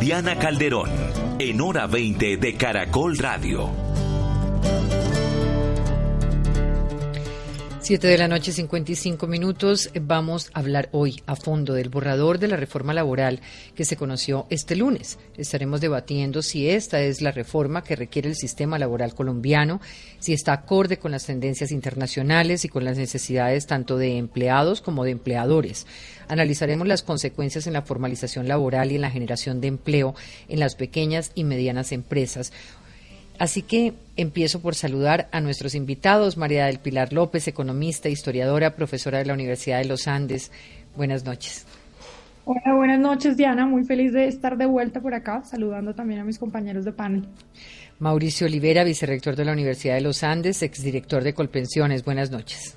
Diana Calderón, en hora 20 de Caracol Radio. 7 de la noche, 55 minutos. Vamos a hablar hoy a fondo del borrador de la reforma laboral que se conoció este lunes. Estaremos debatiendo si esta es la reforma que requiere el sistema laboral colombiano, si está acorde con las tendencias internacionales y con las necesidades tanto de empleados como de empleadores. Analizaremos las consecuencias en la formalización laboral y en la generación de empleo en las pequeñas y medianas empresas. Así que empiezo por saludar a nuestros invitados, María del Pilar López, economista, historiadora, profesora de la Universidad de los Andes. Buenas noches. Hola, buenas noches, Diana. Muy feliz de estar de vuelta por acá, saludando también a mis compañeros de panel. Mauricio Olivera, vicerrector de la Universidad de los Andes, exdirector de Colpensiones. Buenas noches.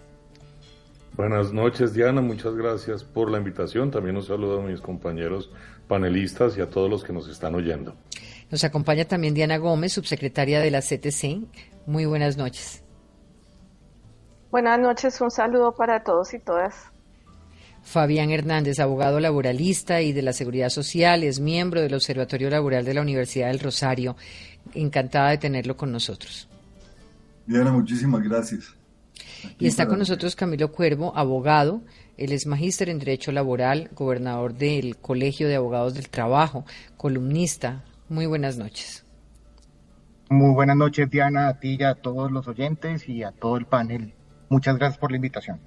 Buenas noches, Diana. Muchas gracias por la invitación. También un saludo a mis compañeros panelistas y a todos los que nos están oyendo. Nos acompaña también Diana Gómez, subsecretaria de la CTC. Muy buenas noches. Buenas noches, un saludo para todos y todas. Fabián Hernández, abogado laboralista y de la Seguridad Social, es miembro del Observatorio Laboral de la Universidad del Rosario. Encantada de tenerlo con nosotros. Diana, muchísimas gracias. y está con nosotros Camilo Cuervo, abogado. Él es magíster en Derecho Laboral, gobernador del Colegio de Abogados del Trabajo, columnista, muy buenas noches. Muy buenas noches, Diana, a ti y a todos los oyentes y a todo el panel. Muchas gracias por la invitación.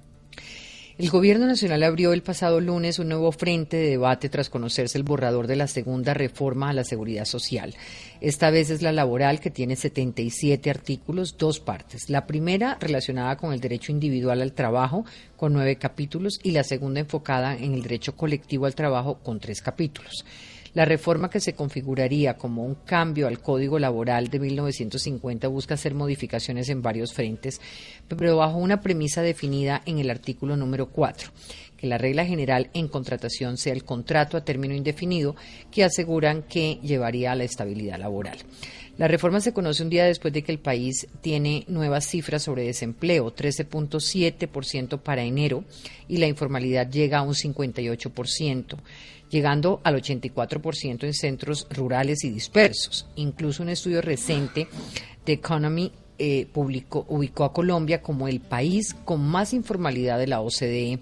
El Gobierno Nacional abrió el pasado lunes un nuevo frente de debate tras conocerse el borrador de la segunda reforma a la seguridad social. Esta vez es la laboral, que tiene 77 artículos, dos partes. La primera relacionada con el derecho individual al trabajo, con nueve capítulos, y la segunda enfocada en el derecho colectivo al trabajo, con tres capítulos. La reforma que se configuraría como un cambio al Código Laboral de 1950 busca hacer modificaciones en varios frentes, pero bajo una premisa definida en el artículo número 4 que la regla general en contratación sea el contrato a término indefinido que aseguran que llevaría a la estabilidad laboral. La reforma se conoce un día después de que el país tiene nuevas cifras sobre desempleo, 13.7% para enero, y la informalidad llega a un 58% llegando al 84% en centros rurales y dispersos. Incluso un estudio reciente de Economy eh, publicó, ubicó a Colombia como el país con más informalidad de la OCDE.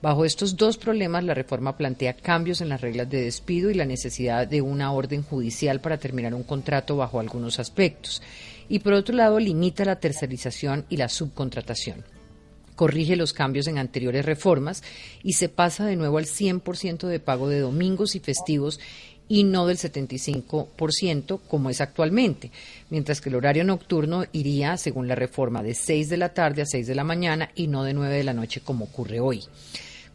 Bajo estos dos problemas, la reforma plantea cambios en las reglas de despido y la necesidad de una orden judicial para terminar un contrato bajo algunos aspectos. Y por otro lado, limita la tercerización y la subcontratación corrige los cambios en anteriores reformas y se pasa de nuevo al 100% de pago de domingos y festivos y no del 75% como es actualmente, mientras que el horario nocturno iría, según la reforma, de 6 de la tarde a 6 de la mañana y no de 9 de la noche como ocurre hoy.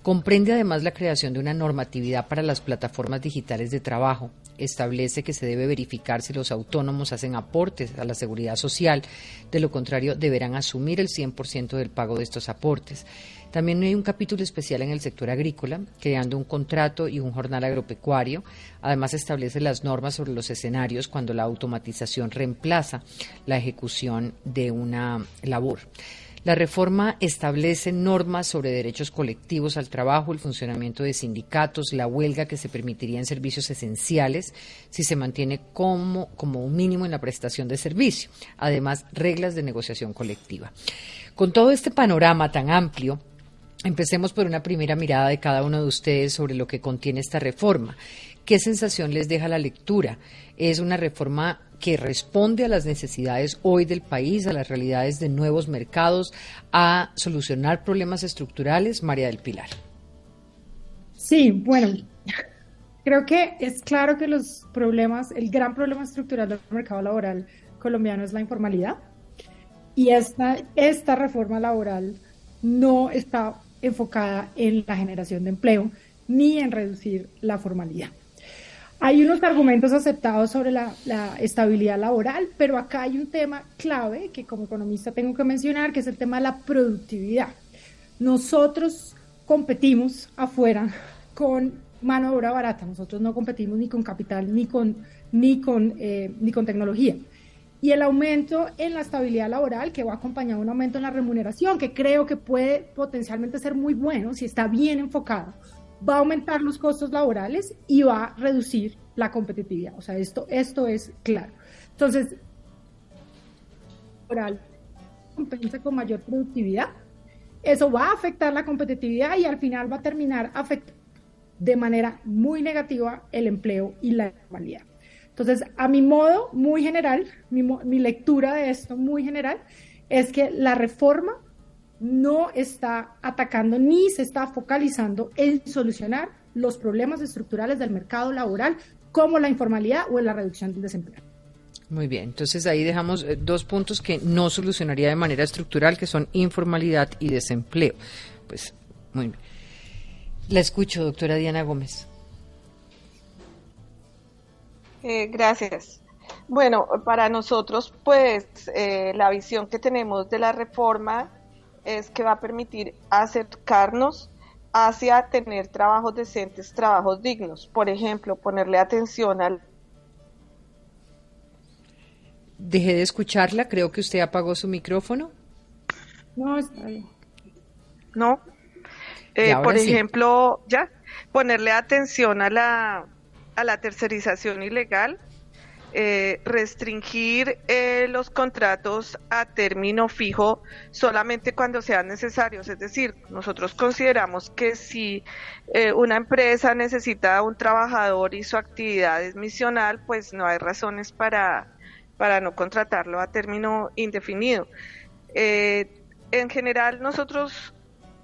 Comprende además la creación de una normatividad para las plataformas digitales de trabajo. Establece que se debe verificar si los autónomos hacen aportes a la seguridad social. De lo contrario, deberán asumir el 100% del pago de estos aportes. También hay un capítulo especial en el sector agrícola, creando un contrato y un jornal agropecuario. Además, establece las normas sobre los escenarios cuando la automatización reemplaza la ejecución de una labor. La reforma establece normas sobre derechos colectivos al trabajo, el funcionamiento de sindicatos, la huelga que se permitiría en servicios esenciales si se mantiene como, como un mínimo en la prestación de servicio. Además, reglas de negociación colectiva. Con todo este panorama tan amplio, Empecemos por una primera mirada de cada uno de ustedes sobre lo que contiene esta reforma. ¿Qué sensación les deja la lectura? ¿Es una reforma que responde a las necesidades hoy del país, a las realidades de nuevos mercados, a solucionar problemas estructurales? María del Pilar. Sí, bueno, creo que es claro que los problemas, el gran problema estructural del mercado laboral colombiano es la informalidad y esta, esta reforma laboral no está enfocada en la generación de empleo, ni en reducir la formalidad. Hay unos argumentos aceptados sobre la, estabilidad laboral, pero acá hay un tema clave que como economista tengo que mencionar, que es el tema de la productividad. Nosotros competimos afuera con mano de obra barata, nosotros no competimos ni con capital ni con, ni con, eh, ni con tecnología. Y el aumento en la estabilidad laboral, que va acompañado de un aumento en la remuneración, que creo que puede potencialmente ser muy bueno si está bien enfocado, va a aumentar los costos laborales y va a reducir la competitividad. O sea, esto, esto es claro. Entonces, laboral compensa con mayor productividad. Eso va a afectar la competitividad y al final va a terminar afectando de manera muy negativa el empleo y la normalidad. Entonces, a mi modo, muy general, mi, mi lectura de esto muy general, es que la reforma no está atacando ni se está focalizando en solucionar los problemas estructurales del mercado laboral, como la informalidad o en la reducción del desempleo. Muy bien, entonces ahí dejamos eh, dos puntos que no solucionaría de manera estructural, que son informalidad y desempleo. Pues muy bien. La escucho, doctora Diana Gómez. Eh, gracias. Bueno, para nosotros, pues eh, la visión que tenemos de la reforma es que va a permitir acercarnos hacia tener trabajos decentes, trabajos dignos. Por ejemplo, ponerle atención al... Dejé de escucharla, creo que usted apagó su micrófono. No, está bien. No. Eh, por ejemplo, ya, ponerle atención a la, a la tercerización ilegal, eh, restringir eh, los contratos a término fijo solamente cuando sean necesarios. Es decir, nosotros consideramos que si eh, una empresa necesita un trabajador y su actividad es misional, pues no hay razones para, para no contratarlo a término indefinido. en general, nosotros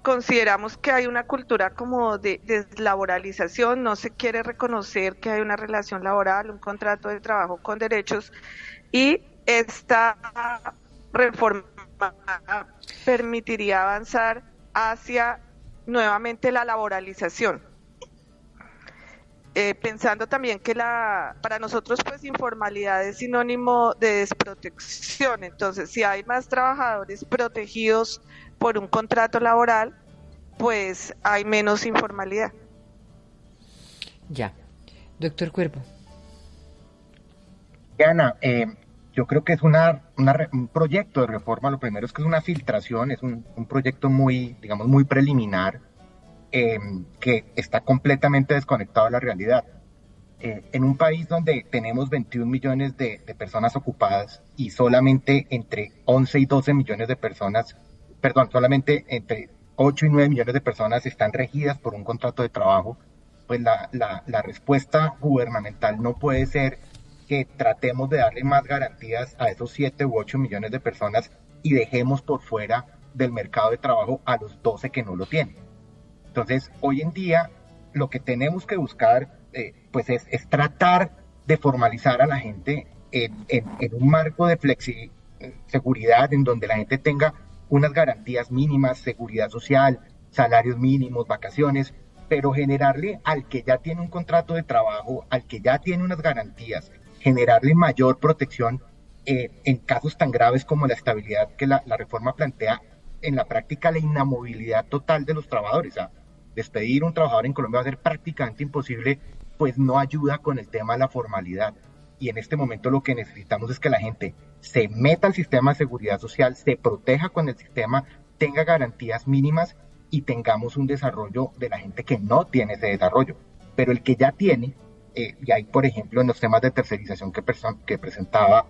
consideramos que hay una cultura como de deslaboralización, no se quiere reconocer que hay una relación laboral, un contrato de trabajo con derechos y esta reforma permitiría avanzar hacia nuevamente la laboralización. Eh, pensando también que la para nosotros pues informalidad es sinónimo de desprotección entonces si hay más trabajadores protegidos por un contrato laboral, pues hay menos informalidad. Ya. Doctor Cuervo. Ana, eh, yo creo que es una, un proyecto de reforma. Lo primero es que es una filtración, es un, proyecto muy, digamos, muy preliminar, eh, que está completamente desconectado de la realidad. Eh, en un país donde tenemos 21 millones de, de, personas ocupadas y solamente entre 11 y 12 millones de personas perdón, solamente entre 8 y 9 millones de personas están regidas por un contrato de trabajo, pues la, la, respuesta gubernamental no puede ser que tratemos de darle más garantías a esos 7 u 8 millones de personas y dejemos por fuera del mercado de trabajo a los 12 que no lo tienen. Entonces, hoy en día, lo que tenemos que buscar, eh, pues es, es, tratar de formalizar a la gente en, en, en un marco de flexi seguridad en donde la gente tenga unas garantías mínimas, seguridad social, salarios mínimos, vacaciones, pero generarle al que ya tiene un contrato de trabajo, al que ya tiene unas garantías, generarle mayor protección eh, en casos tan graves como la estabilidad que la, reforma plantea, en la práctica la inamovilidad total de los trabajadores. despedir un trabajador en Colombia va a ser prácticamente imposible, pues no ayuda con el tema de la formalidad. Y en este momento lo que necesitamos es que la gente se meta al sistema de seguridad social, se proteja con el sistema, tenga garantías mínimas y tengamos un desarrollo de la gente que no tiene ese desarrollo. Pero el que ya tiene, eh, y hay por ejemplo en los temas de tercerización que, que presentaba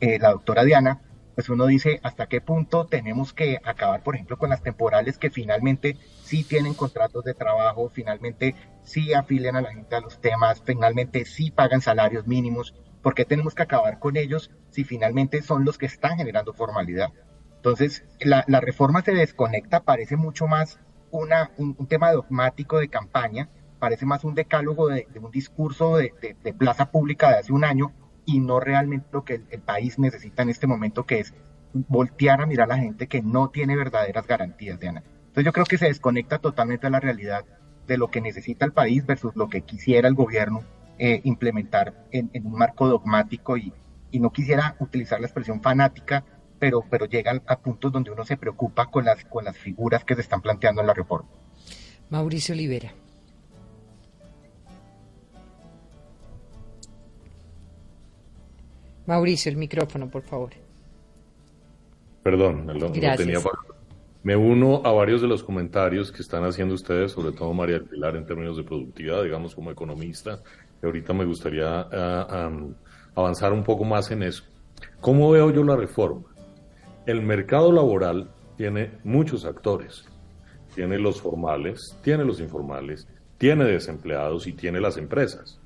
eh, la doctora Diana, pues uno dice hasta qué punto tenemos que acabar, por ejemplo, con las temporales que finalmente sí tienen contratos de trabajo, finalmente sí afilian a la gente a los temas, finalmente sí pagan salarios mínimos, ¿Por qué tenemos que acabar con ellos si finalmente son los que están generando formalidad? Entonces, la, reforma se desconecta, parece mucho más una, un, tema dogmático de campaña, parece más un decálogo de, un discurso de, plaza pública de hace un año y no realmente lo que el, país necesita en este momento, que es voltear a mirar a la gente que no tiene verdaderas garantías, Diana. Entonces yo creo que se desconecta totalmente de la realidad de lo que necesita el país versus lo que quisiera el gobierno eh, implementar en, un marco dogmático y, y, no quisiera utilizar la expresión fanática, pero, pero llegan a puntos donde uno se preocupa con las, con las figuras que se están planteando en la reforma. Mauricio Olivera. Mauricio, el micrófono, por favor. Perdón, no, tenía me uno a varios de los comentarios que están haciendo ustedes, sobre todo María Pilar, en términos de productividad, digamos como economista, y ahorita me gustaría ah, avanzar un poco más en eso. ¿Cómo veo yo la reforma? El mercado laboral tiene muchos actores. Tiene los formales, tiene los informales, tiene desempleados y tiene las empresas.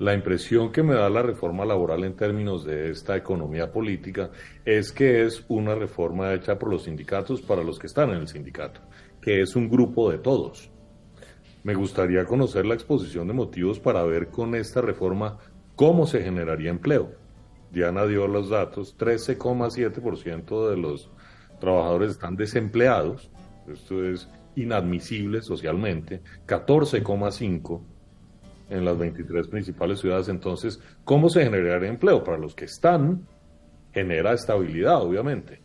La impresión que me da la reforma laboral en términos de esta economía política es que es una reforma hecha por los sindicatos para los que están en el sindicato, que es un grupo de todos. Me gustaría conocer la exposición de motivos para ver con esta reforma cómo se generaría empleo. Diana dio los datos, 13,7% de los trabajadores están desempleados, esto es inadmisible socialmente, 14,5% en las 23 principales ciudades. Entonces, ¿cómo se generaría empleo? Para los que están, genera estabilidad, obviamente.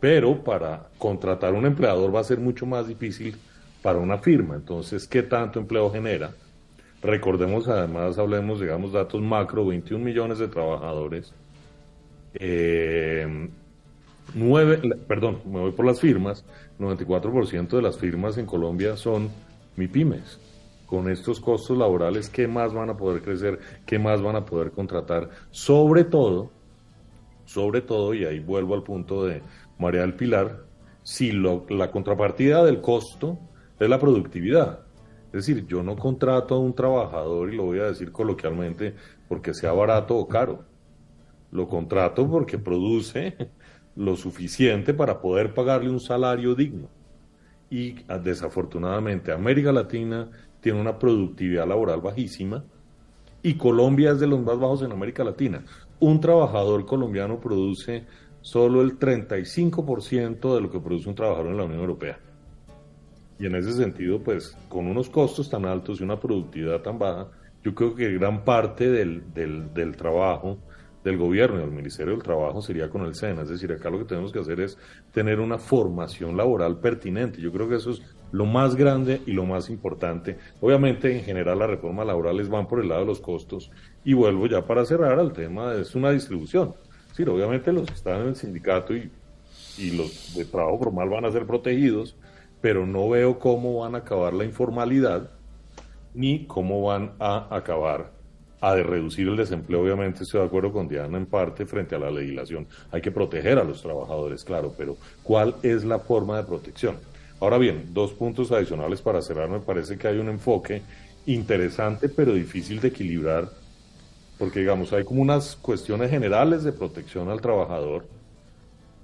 Pero para contratar un empleador va a ser mucho más difícil para una firma. Entonces, ¿qué tanto empleo genera? Recordemos, además, hablemos, digamos, datos macro, 21 millones de trabajadores. Eh, perdón, me voy por las firmas. 94% de las firmas en Colombia son MIPIMES con estos costos laborales, ¿qué más van a poder crecer? ¿Qué más van a poder contratar? Sobre todo, sobre todo, y ahí vuelvo al punto de María del Pilar, si la contrapartida del costo es la productividad. Es decir, yo no contrato a un trabajador, y lo voy a decir coloquialmente, porque sea barato o caro. Lo contrato porque produce lo suficiente para poder pagarle un salario digno. Y desafortunadamente América Latina tiene una productividad laboral bajísima y Colombia es de los más bajos en América Latina. Un trabajador colombiano produce solo el 35% de lo que produce un trabajador en la Unión Europea. Y en ese sentido, pues con unos costos tan altos y una productividad tan baja, yo creo que gran parte del, del, trabajo del gobierno y del Ministerio del Trabajo sería con el SENA. Es decir, acá lo que tenemos que hacer es tener una formación laboral pertinente. Yo creo que eso es lo más grande y lo más importante. Obviamente, en general, las reformas laborales van por el lado de los costos. Y vuelvo ya para cerrar al tema, es una distribución. Sí, obviamente los que están en el sindicato y, los de trabajo formal van a ser protegidos, pero no veo cómo van a acabar la informalidad ni cómo van a acabar a reducir el desempleo, obviamente estoy de acuerdo con Diana en parte frente a la legislación. Hay que proteger a los trabajadores, claro, pero ¿cuál es la forma de protección? Ahora bien, dos puntos adicionales para cerrar. Me parece que hay un enfoque interesante pero difícil de equilibrar, porque digamos, hay como unas cuestiones generales de protección al trabajador,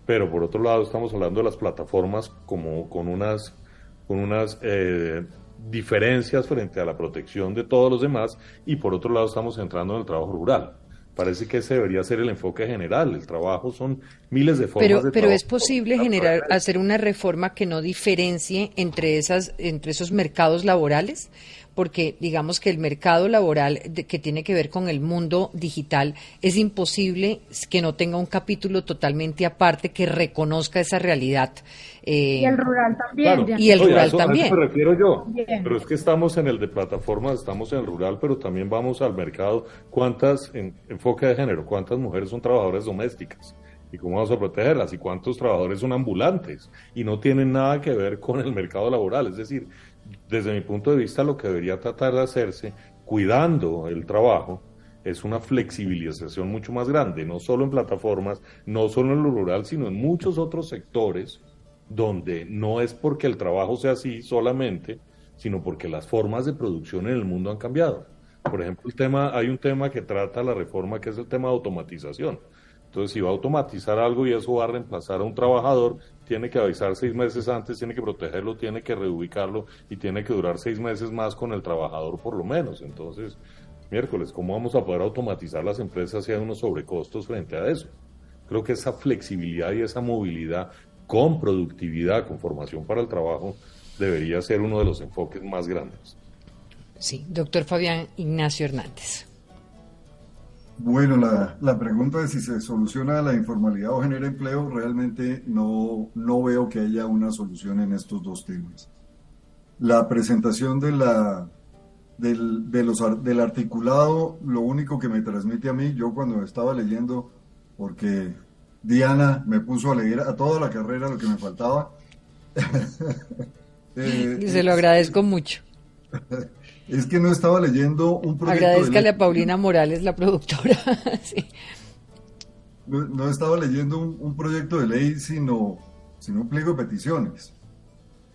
pero por otro lado estamos hablando de las plataformas como con unas, con unas eh, diferencias frente a la protección de todos los demás y por otro lado estamos entrando en el trabajo rural. Parece que ese debería ser el enfoque general. El trabajo son miles de formas pero, de Pero es posible generar, hacer una reforma que no diferencie entre esas, entre esos mercados laborales, porque digamos que el mercado laboral que tiene que ver con el mundo digital es imposible que no tenga un capítulo totalmente aparte que reconozca esa realidad. Eh, y el rural también. Y el rural también. A eso me refiero yo. Pero es que estamos en el de plataformas, estamos en el rural, pero también vamos al mercado. ¿Cuántas, en enfoque de género, cuántas mujeres son trabajadoras domésticas? ¿Y cómo vamos a protegerlas? ¿Y cuántos trabajadores son ambulantes? Y no tienen nada que ver con el mercado laboral. Es decir, desde mi punto de vista, lo que debería tratar de hacerse, cuidando el trabajo, es una flexibilización mucho más grande, no solo en plataformas, no solo en lo rural, sino en muchos otros sectores donde no es porque el trabajo sea así solamente, sino porque las formas de producción en el mundo han cambiado. Por ejemplo, el tema, hay un tema que trata la reforma que es el tema de automatización. Entonces, si va a automatizar algo y eso va a reemplazar a un trabajador, tiene que avisar seis meses antes, tiene que protegerlo, tiene que reubicarlo y tiene que durar seis meses más con el trabajador por lo menos. Entonces, miércoles, ¿cómo vamos a poder automatizar las empresas si hay unos sobrecostos frente a eso? Creo que esa flexibilidad y esa movilidad con productividad, con formación para el trabajo, debería ser uno de los enfoques más grandes. Sí, doctor Fabián Ignacio Hernández. Bueno, la, la, pregunta de si se soluciona la informalidad o genera empleo, realmente no, no veo que haya una solución en estos dos temas. La presentación de la, del, de los, del articulado, lo único que me transmite a mí, yo cuando estaba leyendo, porque Diana me puso a leer a toda la carrera lo que me faltaba. eh, y se lo agradezco mucho. Es que no estaba leyendo un proyecto. Agradezcale a Paulina Morales, la productora. sí. no, estaba leyendo un, proyecto de ley, sino, sino un pliego de peticiones.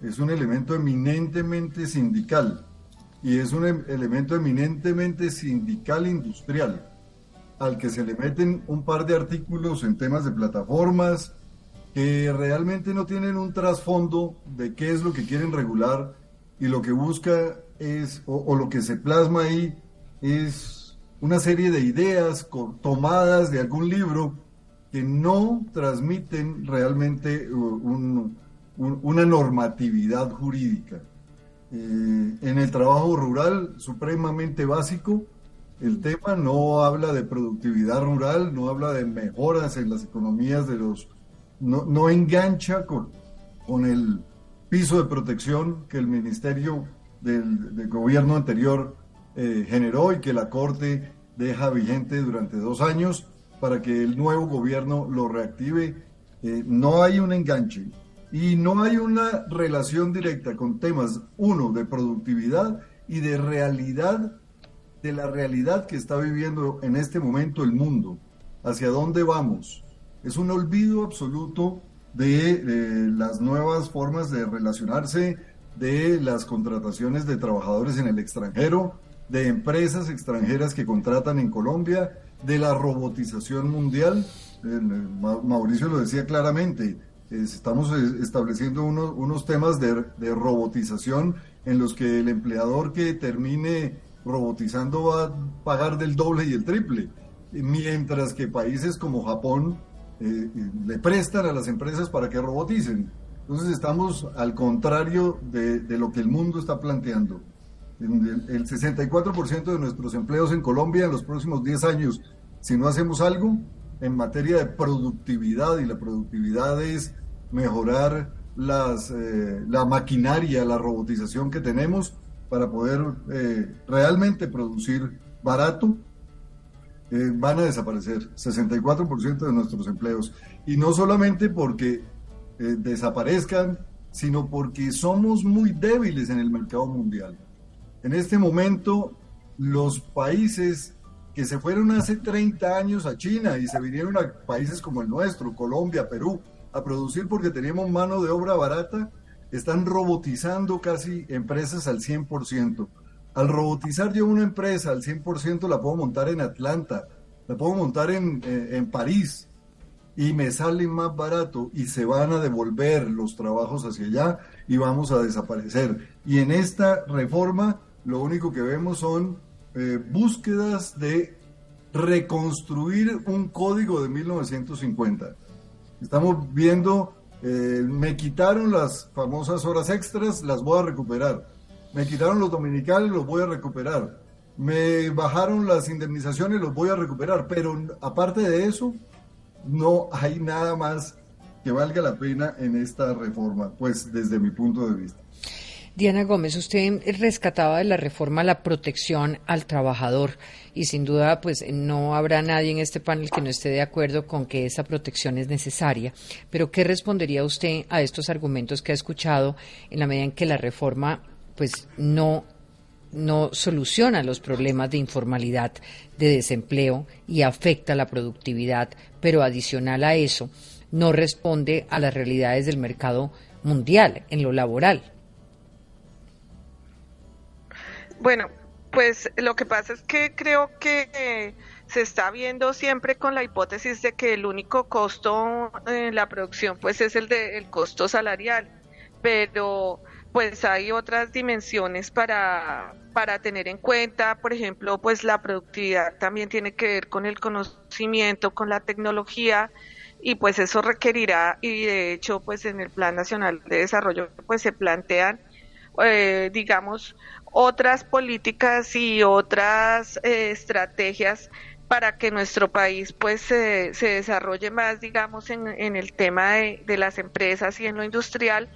Es un elemento eminentemente sindical y es un em, elemento eminentemente sindical industrial al que se le meten un par de artículos en temas de plataformas que realmente no tienen un trasfondo de qué es lo que quieren regular y lo que busca es, o, lo que se plasma ahí, es una serie de ideas tomadas de algún libro que no transmiten realmente una normatividad jurídica. Eh, en el trabajo rural, supremamente básico, el tema no habla de productividad rural, no habla de mejoras en las economías de los... No, no engancha con, con el piso de protección que el Ministerio del, gobierno anterior eh, generó y que la Corte deja vigente durante dos años para que el nuevo gobierno lo reactive. Eh, no hay un enganche y no hay una relación directa con temas, uno, de productividad y de realidad, de la realidad que está viviendo en este momento el mundo. ¿Hacia dónde vamos? Es un olvido absoluto de las nuevas formas de relacionarse, de las contrataciones de trabajadores en el extranjero, de empresas extranjeras que contratan en Colombia, de la robotización mundial. Mauricio lo decía claramente, estamos estableciendo unos, unos temas de, de, robotización en los que el empleador que termine robotizando va a pagar del doble y el triple, mientras que países como Japón eh, le prestan a las empresas para que roboticen. Entonces estamos al contrario de, lo que el mundo está planteando. El 64% de nuestros empleos en Colombia en los próximos 10 años, si no hacemos algo en materia de productividad, y la productividad es mejorar las, eh, la maquinaria, la robotización que tenemos para poder eh, realmente producir barato, eh, van a desaparecer 64% de nuestros empleos. Y no solamente porque eh, desaparezcan, sino porque somos muy débiles en el mercado mundial. En este momento, los países que se fueron hace 30 años a China y se vinieron a países como el nuestro, Colombia, Perú, a producir porque teníamos mano de obra barata, están robotizando casi empresas al 100%. Al robotizar yo una empresa al 100% la puedo montar en Atlanta, la puedo montar en, eh, en París y me sale más barato y se van a devolver los trabajos hacia allá y vamos a desaparecer. Y en esta reforma lo único que vemos son eh, búsquedas de reconstruir un código de 1950. Estamos viendo, eh, me quitaron las famosas horas extras, las voy a recuperar me quitaron los dominicales, los voy a recuperar. Me bajaron las indemnizaciones, los voy a recuperar. Pero aparte de eso, no hay nada más que valga la pena en esta reforma, pues desde mi punto de vista. Diana Gómez, usted rescataba de la reforma la protección al trabajador y sin duda pues no habrá nadie en este panel que no esté de acuerdo con que esa protección es necesaria. Pero ¿qué respondería usted a estos argumentos que ha escuchado en la medida en que la reforma pues no no soluciona los problemas de informalidad, de desempleo y afecta la productividad, pero adicional a eso, no responde a las realidades del mercado mundial en lo laboral. Bueno, pues lo que pasa es que creo que se está viendo siempre con la hipótesis de que el único costo en la producción pues es el de el costo salarial, pero pues hay otras dimensiones para, para tener en cuenta, por ejemplo, pues la productividad también tiene que ver con el conocimiento, con la tecnología y pues eso requerirá y de hecho pues en el Plan Nacional de Desarrollo pues se plantean eh, digamos, otras políticas y otras eh, estrategias para que nuestro país pues se desarrolle más, digamos, en, en el tema de, de, las empresas y en lo industrial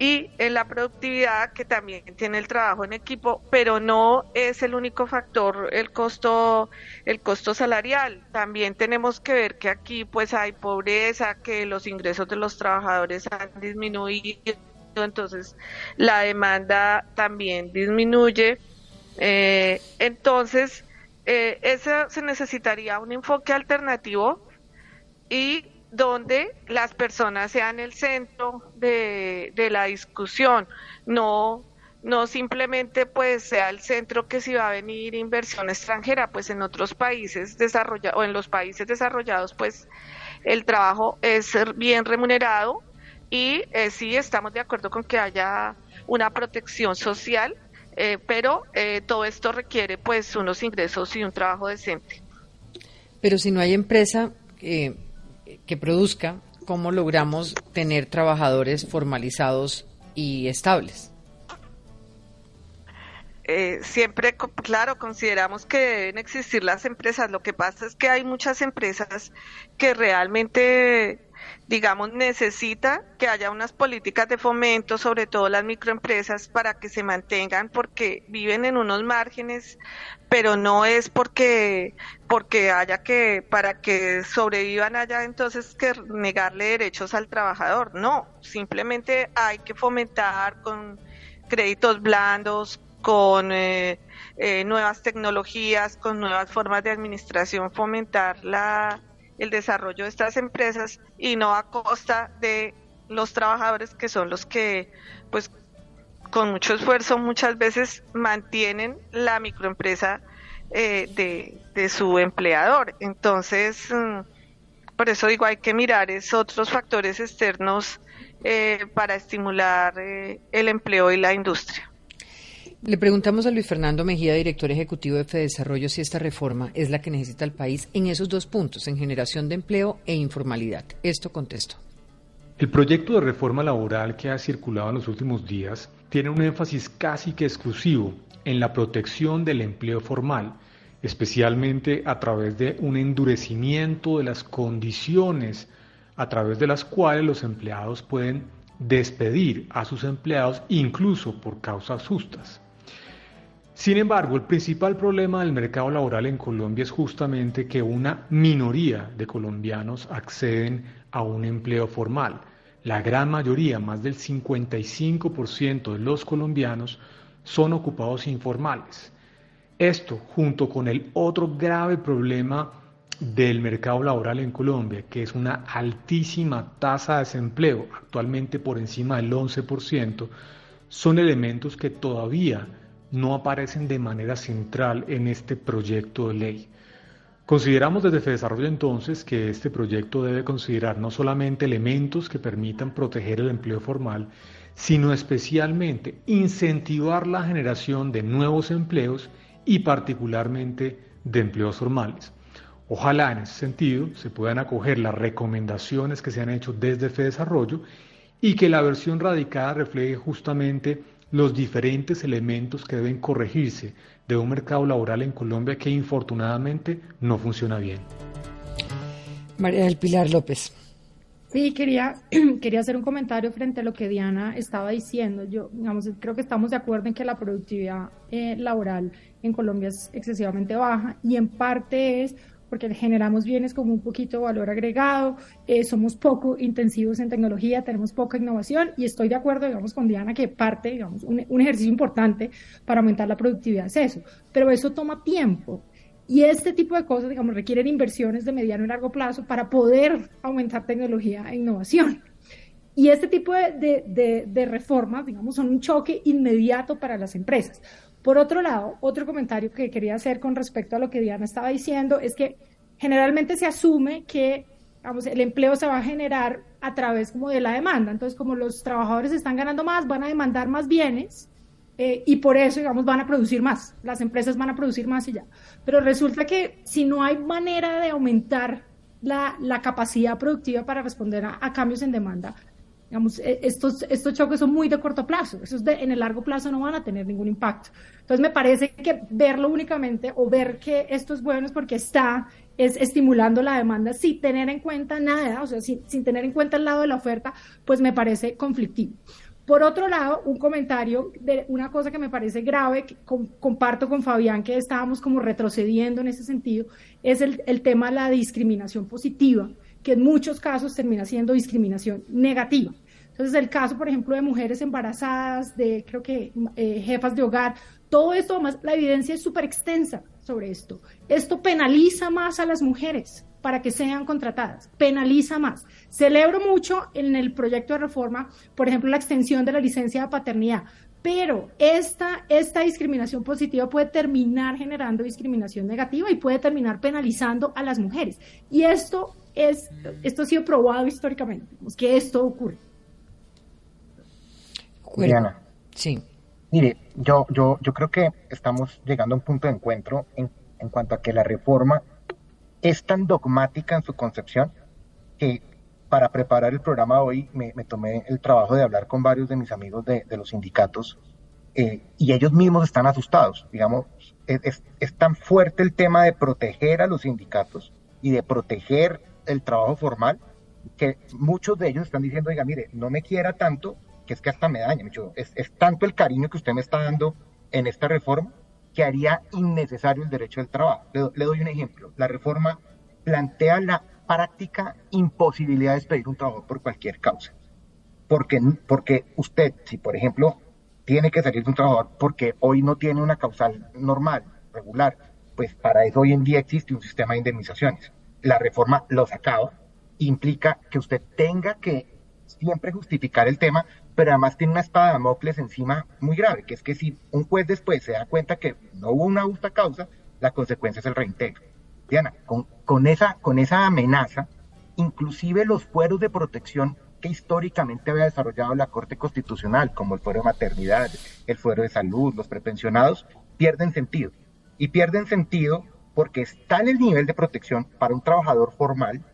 y en la productividad que también tiene el trabajo en equipo, pero no es el único factor el costo el costo salarial. También tenemos que ver que aquí pues hay pobreza, que los ingresos de los trabajadores han disminuido, entonces la demanda también disminuye. Eh, entonces, eh, eso se necesitaría un enfoque alternativo y donde las personas sean el centro de, la discusión, no no simplemente pues sea el centro que si va a venir inversión extranjera, pues en otros países desarrollados o en los países desarrollados pues el trabajo es bien remunerado y eh, sí estamos de acuerdo con que haya una protección social, eh, pero eh, todo esto requiere pues unos ingresos y un trabajo decente. Pero si no hay empresa, eh, que produzca, ¿cómo logramos tener trabajadores formalizados y estables? Eh, siempre, claro, consideramos que deben existir las empresas. Lo que pasa es que hay muchas empresas que realmente digamos, necesita que haya unas políticas de fomento, sobre todo las microempresas, para que se mantengan, porque viven en unos márgenes, pero no es porque, porque haya que, para que sobrevivan allá, entonces que negarle derechos al trabajador. No, simplemente hay que fomentar con créditos blandos, con eh, eh, nuevas tecnologías, con nuevas formas de administración, fomentar la el desarrollo de estas empresas y no a costa de los trabajadores que son los que pues con mucho esfuerzo muchas veces mantienen la microempresa eh, de, su empleador. Entonces, mm, por eso digo, hay que mirar esos otros factores externos eh, para estimular eh, el empleo y la industria. Le preguntamos a Luis Fernando Mejía, director ejecutivo de Fedesarrollo, si esta reforma es la que necesita el país en esos dos puntos, en generación de empleo e informalidad. Esto contestó. El proyecto de reforma laboral que ha circulado en los últimos días tiene un énfasis casi que exclusivo en la protección del empleo formal, especialmente a través de un endurecimiento de las condiciones a través de las cuales los empleados pueden despedir a sus empleados incluso por causas justas. Sin embargo, el principal problema del mercado laboral en Colombia es justamente que una minoría de colombianos acceden a un empleo formal. La gran mayoría, más del 55% de los colombianos, son ocupados informales. Esto, junto con el otro grave problema del mercado laboral en Colombia, que es una altísima tasa de desempleo, actualmente por encima del 11%, son elementos que todavía no aparecen de manera central en este proyecto de ley. Consideramos desde FEDESarrollo entonces que este proyecto debe considerar no solamente elementos que permitan proteger el empleo formal, sino especialmente incentivar la generación de nuevos empleos y particularmente de empleos formales. Ojalá en ese sentido se puedan acoger las recomendaciones que se han hecho desde FEDESarrollo y que la versión radicada refleje justamente los diferentes elementos que deben corregirse de un mercado laboral en Colombia que infortunadamente no funciona bien. María del Pilar López. Sí, quería, quería hacer un comentario frente a lo que Diana estaba diciendo. Yo, digamos, creo que estamos de acuerdo en que la productividad eh, laboral en Colombia es excesivamente baja y en parte es porque generamos bienes con un poquito valor agregado, eh, somos poco intensivos en tecnología, tenemos poca innovación y estoy de acuerdo, digamos, con Diana que parte, digamos, un, un ejercicio importante para aumentar la productividad es eso, pero eso toma tiempo. Y este tipo de cosas, digamos, requieren inversiones de mediano y largo plazo para poder aumentar tecnología e innovación. Y este tipo de, de, de, de reformas, digamos, son un choque inmediato para las empresas. Por otro lado, otro comentario que quería hacer con respecto a lo que Diana estaba diciendo es que generalmente se asume que el empleo se va a generar a través como de la demanda. Entonces, como los trabajadores están ganando más, van a demandar más bienes eh, y por eso, digamos, van a producir más. Las empresas van a producir más y ya. Pero resulta que si no hay manera de aumentar la, capacidad productiva para responder a cambios en demanda, Digamos, e, estos, estos choques son muy de corto plazo, esos de, en el largo plazo no van a tener ningún impacto. Entonces me parece que verlo únicamente o ver que esto es bueno es porque está es estimulando la demanda sin tener en cuenta nada, o sea, sin, sin tener en cuenta el lado de la oferta, pues me parece conflictivo. Por otro lado, un comentario de una cosa que me parece grave, que comparto con Fabián que estábamos como retrocediendo en ese sentido, es el, el tema de la discriminación positiva que en muchos casos termina siendo discriminación negativa. Entonces, el caso, por ejemplo, de mujeres embarazadas, de creo que eh, jefas de hogar, todo esto, además, la evidencia es súper extensa sobre esto. Esto penaliza más a las mujeres para que sean contratadas, penaliza más. Celebro mucho en el proyecto de reforma, por ejemplo, la extensión de la licencia de paternidad, pero esta, esta discriminación positiva puede terminar generando discriminación negativa y puede terminar penalizando a las mujeres. Y esto es, esto ha sido probado históricamente, que esto ocurre. Juliana. Sí. Mire, yo, yo, yo creo que estamos llegando a un punto de encuentro en, en cuanto a que la reforma es tan dogmática en su concepción que para preparar el programa hoy me, tomé el trabajo de hablar con varios de mis amigos de, los sindicatos eh, y ellos mismos están asustados. Digamos, es, es, tan fuerte el tema de proteger a los sindicatos y de proteger el trabajo formal, que muchos de ellos están diciendo, oiga, mire, no me quiera tanto, que es que hasta me daña. Es, es tanto el cariño que usted me está dando en esta reforma que haría innecesario el derecho del trabajo. Le, doy un ejemplo. La reforma plantea la práctica imposibilidad de despedir un trabajo por cualquier causa. Porque, porque usted, si por ejemplo tiene que salir de un trabajador porque hoy no tiene una causal normal, regular, pues para eso hoy en día existe un sistema de indemnizaciones la reforma los acaba, implica que usted tenga que siempre justificar el tema, pero además tiene una espada de Damocles encima muy grave, que es que si un juez después se da cuenta que no hubo una justa causa, la consecuencia es el reintegro. Diana, con, esa, con esa amenaza, inclusive los fueros de protección que históricamente había desarrollado la Corte Constitucional, como el fuero de maternidad, el fuero de salud, los prepensionados, pierden sentido. Y pierden sentido porque está en el nivel de protección para un trabajador formal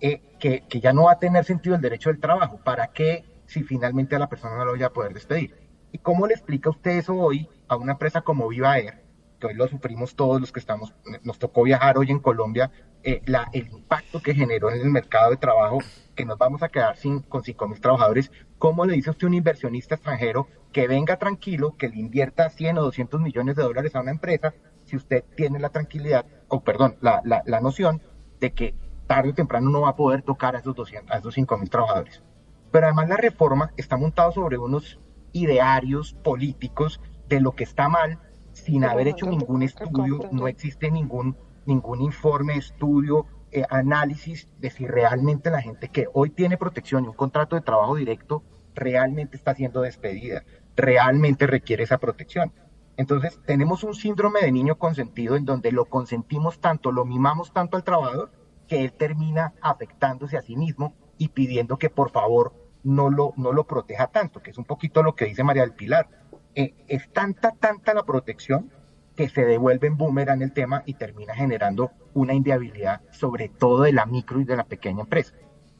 eh, que, ya no va a tener sentido el derecho del trabajo. ¿Para qué si finalmente a la persona no lo voy a poder despedir? ¿Y cómo le explica usted eso hoy a una empresa como Viva Air, que hoy lo sufrimos todos los que estamos, nos tocó viajar hoy en Colombia, eh, el impacto que generó en el mercado de trabajo, que nos vamos a quedar sin, con 5 mil trabajadores? ¿Cómo le dice usted a un inversionista extranjero que venga tranquilo, que le invierta 100 o 200 millones de dólares a una empresa si usted tiene la tranquilidad, o perdón, la, la, noción de que tarde o temprano no va a poder tocar a esos, 200, a esos 5 mil trabajadores. Pero además la reforma está montada sobre unos idearios políticos de lo que está mal sin haber hecho ningún estudio, no existe ningún, ningún informe, estudio, eh, análisis de si realmente la gente que hoy tiene protección y un contrato de trabajo directo realmente está siendo despedida, realmente requiere esa protección. Entonces, tenemos un síndrome de niño consentido en donde lo consentimos tanto, lo mimamos tanto al trabajador, que él termina afectándose a sí mismo y pidiendo que por favor no lo, no lo proteja tanto, que es un poquito lo que dice María del Pilar. Eh, es tanta, tanta la protección que se devuelve en boomerang el tema y termina generando una inviabilidad, sobre todo de la micro y de la pequeña empresa.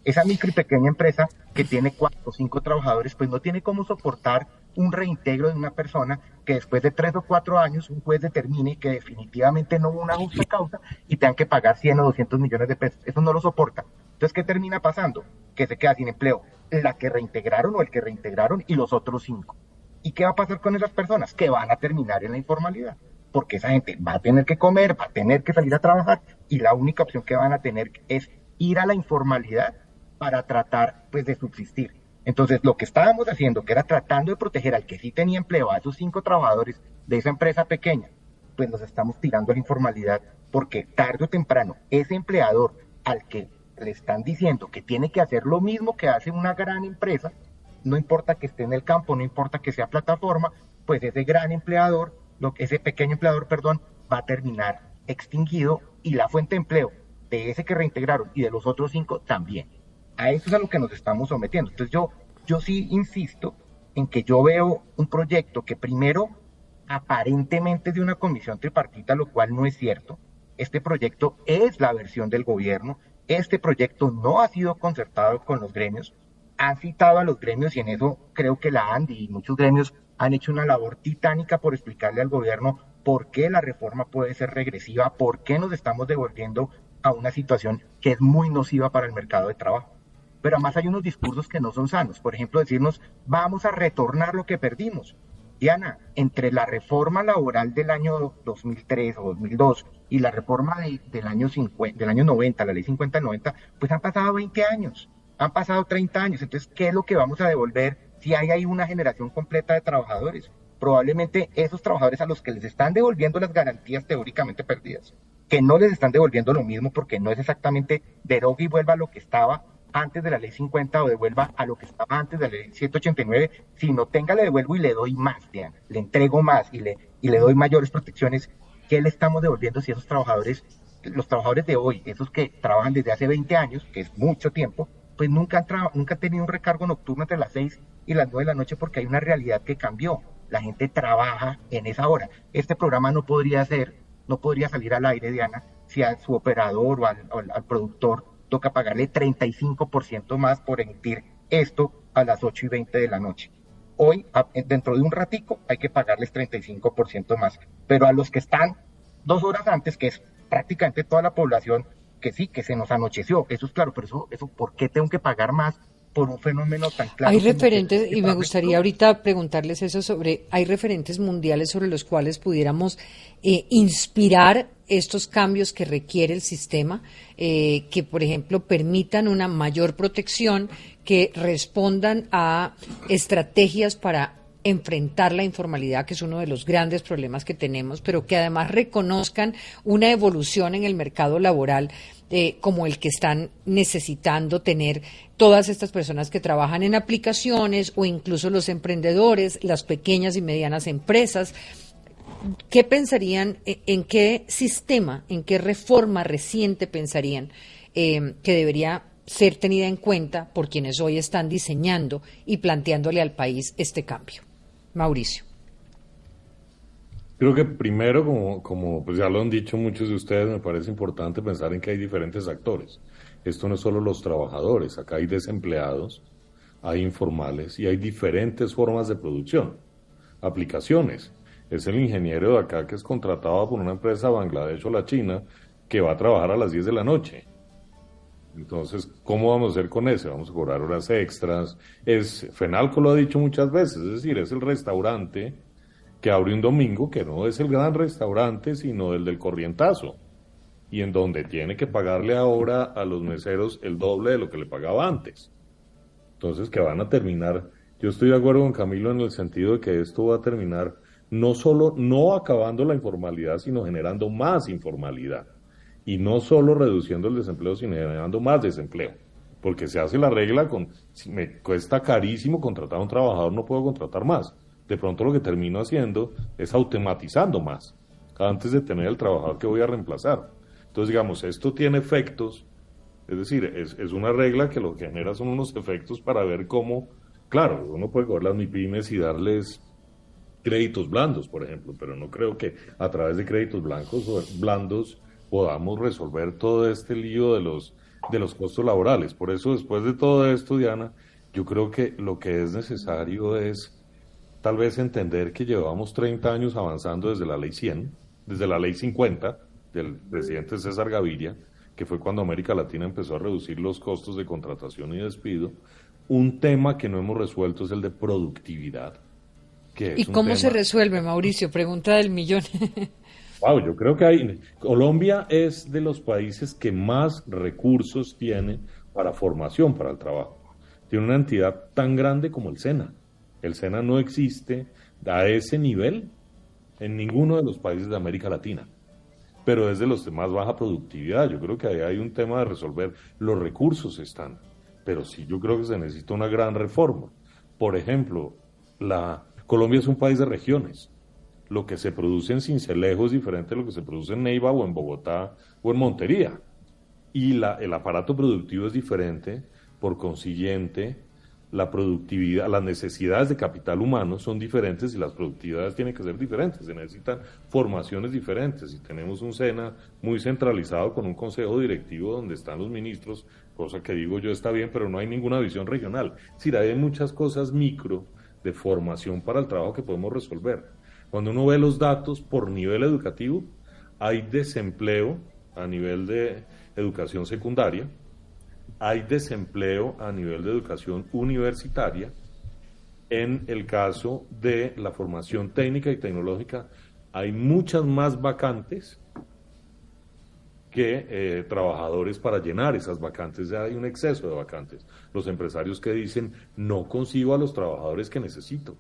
Esa micro y pequeña empresa que tiene cuatro o cinco trabajadores, pues no tiene cómo soportar un reintegro de una persona que después de tres o cuatro años un juez determine que definitivamente no hubo una justa causa y tengan que pagar 100 o 200 millones de pesos. Eso no lo soporta. Entonces, ¿qué termina pasando? Que se queda sin empleo la que reintegraron o el que reintegraron y los otros cinco. ¿Y qué va a pasar con esas personas? Que van a terminar en la informalidad. Porque esa gente va a tener que comer, va a tener que salir a trabajar y la única opción que van a tener es ir a la informalidad para tratar pues de subsistir. Entonces, lo que estábamos haciendo, que era tratando de proteger al que sí tenía empleo, a esos cinco trabajadores de esa empresa pequeña, pues nos estamos tirando a la informalidad porque tarde o temprano ese empleador al que le están diciendo que tiene que hacer lo mismo que hace una gran empresa, no importa que esté en el campo, no importa que sea plataforma, pues ese gran empleador, ese pequeño empleador, perdón, va a terminar extinguido y la fuente de empleo de ese que reintegraron y de los otros cinco también. A eso es a lo que nos estamos sometiendo. Entonces yo, yo sí insisto en que yo veo un proyecto que primero aparentemente es de una comisión tripartita, lo cual no es cierto. Este proyecto es la versión del gobierno. Este proyecto no ha sido concertado con los gremios. ha citado a los gremios y en eso creo que la ANDI y muchos gremios han hecho una labor titánica por explicarle al gobierno por qué la reforma puede ser regresiva, por qué nos estamos devolviendo a una situación que es muy nociva para el mercado de trabajo. Pero además hay unos discursos que no son sanos. Por ejemplo, decirnos, vamos a retornar lo que perdimos. Diana, entre la reforma laboral del año 2003 o 2002 y la reforma del, año 50, del año 90, la ley 50-90, pues han pasado 20 años, han pasado 30 años. Entonces, ¿qué es lo que vamos a devolver si hay ahí una generación completa de trabajadores? Probablemente esos trabajadores a los que les están devolviendo las garantías teóricamente perdidas, que no les están devolviendo lo mismo porque no es exactamente deroga y vuelva a lo que estaba antes de la ley 50 o devuelva a lo que estaba antes de la ley 189, sino tenga, le devuelvo y le doy más, le entrego más y le, y le doy mayores protecciones. ¿Qué le estamos devolviendo si esos trabajadores, los trabajadores de hoy, esos que trabajan desde hace 20 años, que es mucho tiempo, pues nunca han, nunca han tenido un recargo nocturno entre las 6 y las 9 de la noche porque hay una realidad que cambió. La gente trabaja en esa hora. Este programa no podría ser, no podría salir al aire, Diana, si a su operador o al productor toca pagarle 35% más por emitir esto a las 8 y 20 de la noche. Hoy, dentro de un ratico, hay que pagarles 35% más. Pero a los que están dos horas antes, que es prácticamente toda la población, que sí, que se nos anocheció, eso es claro, pero eso, eso ¿por qué tengo que pagar más por un fenómeno tan claro. Hay referentes, y me gustaría ahorita preguntarles eso sobre, hay referentes mundiales sobre los cuales pudiéramos eh, inspirar estos cambios que requiere el sistema, eh, que por ejemplo permitan una mayor protección, que respondan a estrategias para enfrentar la informalidad, que es uno de los grandes problemas que tenemos, pero que además reconozcan una evolución en el mercado laboral eh, como el que están necesitando tener todas estas personas que trabajan en aplicaciones o incluso los emprendedores, las pequeñas y medianas empresas. ¿Qué pensarían, e, en qué sistema, en qué reforma reciente pensarían eh, que debería ser tenida en cuenta por quienes hoy están diseñando y planteándole al país este cambio? Mauricio. Creo que primero, como, como pues ya lo han dicho muchos de ustedes, me parece importante pensar en que hay diferentes actores. Esto no es solo los trabajadores, acá hay desempleados, hay informales y hay diferentes formas de producción. Aplicaciones. Es el ingeniero de acá que es contratado por una empresa Bangladesh o la China que va a trabajar a las 10 de la noche. Entonces, ¿cómo vamos a hacer con ese? Vamos a cobrar horas extras. Es, Fenalco lo ha dicho muchas veces, es decir, es el restaurante que abre un domingo, que no es el gran restaurante, sino el del corrientazo, y en donde tiene que pagarle ahora a los meseros el doble de lo que le pagaba antes. Entonces, que van a terminar, yo estoy de acuerdo con Camilo en el sentido de que esto va a terminar no solo no acabando la informalidad, sino generando más informalidad. Y no solo reduciendo el desempleo, sino generando más desempleo. Porque se hace la regla con, si me cuesta carísimo contratar a un trabajador, no puedo contratar más de pronto lo que termino haciendo es automatizando más antes de tener el trabajador que voy a reemplazar. Entonces, digamos, esto tiene efectos, es decir, es, es una regla que lo que genera son unos efectos para ver cómo, claro, uno puede coger las MIPIMES y darles créditos blandos, por ejemplo, pero no creo que a través de créditos blancos o blandos podamos resolver todo este lío de los, de los costos laborales. Por eso, después de todo esto, Diana, yo creo que lo que es necesario es tal vez entender que llevamos 30 años avanzando desde la ley 100, desde la ley 50 del presidente César Gaviria, que fue cuando América Latina empezó a reducir los costos de contratación y despido. Un tema que no hemos resuelto es el de productividad. ¿Y cómo se resuelve, Mauricio? Pregunta del millón. wow, yo creo que hay. Colombia es de los países que más recursos tiene para formación para el trabajo. Tiene una entidad tan grande como el SENA el SENA no existe a ese nivel en ninguno de los países de América Latina, pero es de los de más baja productividad. Yo creo que ahí hay un tema de resolver. Los recursos están, pero sí yo creo que se necesita una gran reforma. Por ejemplo, la Colombia es un país de regiones. Lo que se produce en Cincelejo es diferente a lo que se produce en Neiva o en Bogotá o en Montería. Y la, el aparato productivo es diferente, por consiguiente, la productividad, las necesidades de capital humano son diferentes y las productividades tienen que ser diferentes, se necesitan formaciones diferentes y tenemos un SENA muy centralizado con un consejo directivo donde están los ministros, cosa que digo yo está bien, pero no hay ninguna visión regional. Decir, hay muchas cosas micro de formación para el trabajo que podemos resolver. Cuando uno ve los datos por nivel educativo, hay desempleo a nivel de educación secundaria, hay desempleo a nivel de educación universitaria. En el caso de la formación técnica y tecnológica, hay muchas más vacantes que eh, trabajadores para llenar esas vacantes. Ya hay un exceso de vacantes. Los empresarios que dicen, no consigo a los trabajadores que necesito.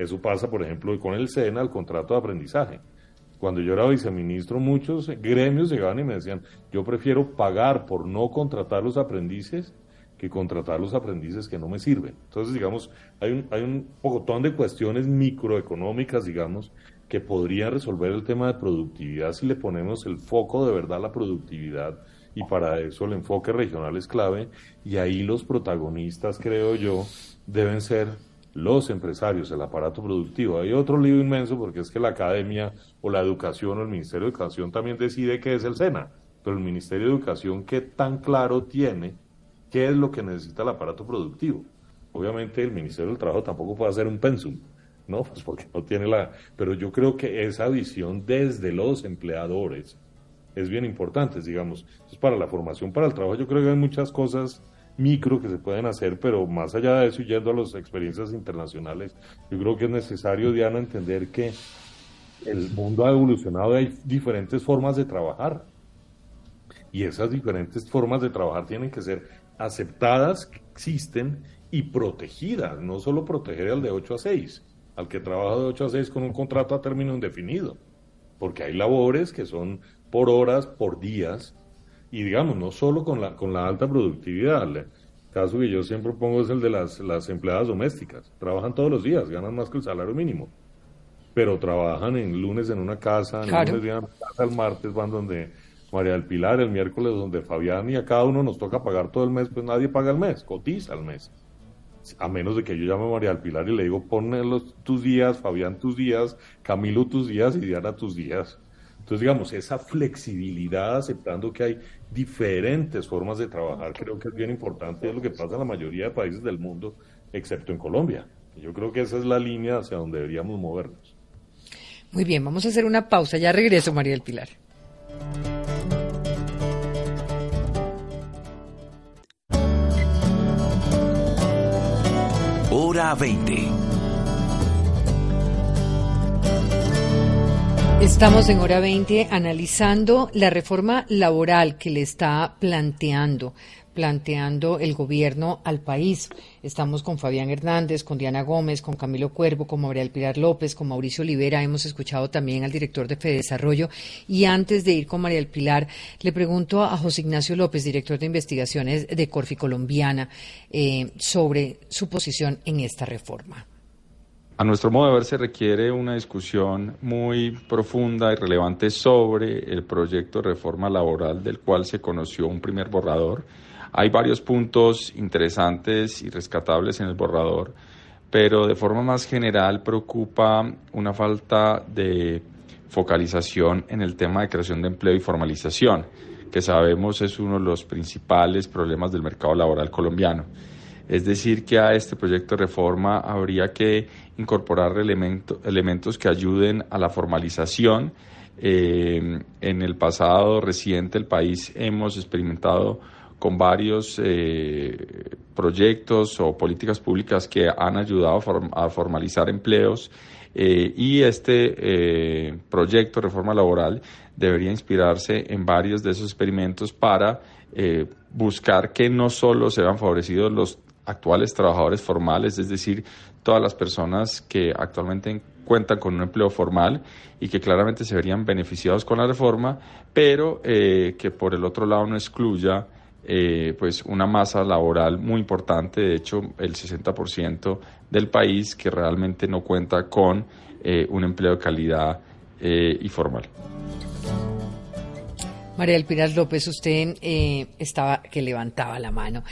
Eso pasa, por ejemplo, con el SENA, el contrato de aprendizaje. Cuando yo era viceministro, muchos gremios llegaban y me decían, yo prefiero pagar por no contratar los aprendices que contratar los aprendices que no me sirven. Entonces, digamos, hay un, hay un pocotón de cuestiones microeconómicas, digamos, que podrían resolver el tema de productividad si le ponemos el foco de verdad a la productividad y para eso el enfoque regional es clave y ahí los protagonistas, creo yo, deben ser los empresarios, el aparato productivo. Hay otro lío inmenso porque es que la academia o la educación o el Ministerio de Educación también decide qué es el SENA, pero el Ministerio de Educación qué tan claro tiene qué es lo que necesita el aparato productivo. Obviamente el Ministerio del Trabajo tampoco puede hacer un pensum, ¿no? Pues porque no tiene la... Pero yo creo que esa visión desde los empleadores es bien importante, digamos. Entonces, para la formación, para el trabajo, yo creo que hay muchas cosas micro que se pueden hacer, pero más allá de eso, yendo a las experiencias internacionales, yo creo que es necesario, Diana, entender que el mundo ha evolucionado y hay diferentes formas de trabajar. Y esas diferentes formas de trabajar tienen que ser aceptadas, existen y protegidas, no solo proteger al de 8 a 6, al que trabaja de 8 a 6 con un contrato a término indefinido, porque hay labores que son por horas, por días, y digamos, no solo con la, con la alta productividad. El caso que yo siempre pongo es el de las, las empleadas domésticas. Trabajan todos los días, ganan más que el salario mínimo. Pero trabajan en lunes en una casa, en lunes en casa, el martes van donde María del Pilar, el miércoles donde Fabián y a cada uno nos toca pagar todo el mes, pues nadie paga el mes, cotiza el mes. A menos de que yo llame a María del Pilar y le digo, ponle los, tus días, Fabián tus días, Camilo tus días y Diana tus días. Entonces, digamos, esa flexibilidad, aceptando que hay diferentes formas de trabajar, creo que es bien importante, es lo que pasa en la mayoría de países del mundo, excepto en Colombia. Yo creo que esa es la línea hacia donde deberíamos movernos. Muy bien, vamos a hacer una pausa. Ya regreso, María del Pilar. Hora 20 Estamos en hora 20 analizando la reforma laboral que le está planteando planteando el gobierno al país. Estamos con Fabián Hernández, con Diana Gómez, con Camilo Cuervo, con María Pilar López, con Mauricio Olivera. Hemos escuchado también al director de Fedesarrollo. Y antes de ir con María Pilar, le pregunto a José Ignacio López, director de investigaciones de Corfi Colombiana, eh, sobre su posición en esta reforma. A nuestro modo de ver se requiere una discusión muy profunda y relevante sobre el proyecto de reforma laboral del cual se conoció un primer borrador. Hay varios puntos interesantes y rescatables en el borrador, pero de forma más general preocupa una falta de focalización en el tema de creación de empleo y formalización, que sabemos es uno de los principales problemas del mercado laboral colombiano. Es decir, que a este proyecto de reforma habría que incorporar elementos que ayuden a la formalización. Eh, en el pasado reciente el país hemos experimentado con varios eh, proyectos o políticas públicas que han ayudado a, formalizar empleos eh, y este proyecto de reforma laboral debería inspirarse en varios de esos experimentos para buscar que no solo se vean favorecidos los actuales trabajadores formales, es decir, todas las personas que actualmente cuentan con un empleo formal y que claramente se verían beneficiados con la reforma, pero eh, que por el otro lado no excluya eh, pues una masa laboral muy importante, de hecho el 60% del país que realmente no cuenta con eh, un empleo de calidad y formal. María del Pilar López, usted eh, estaba que levantaba la mano.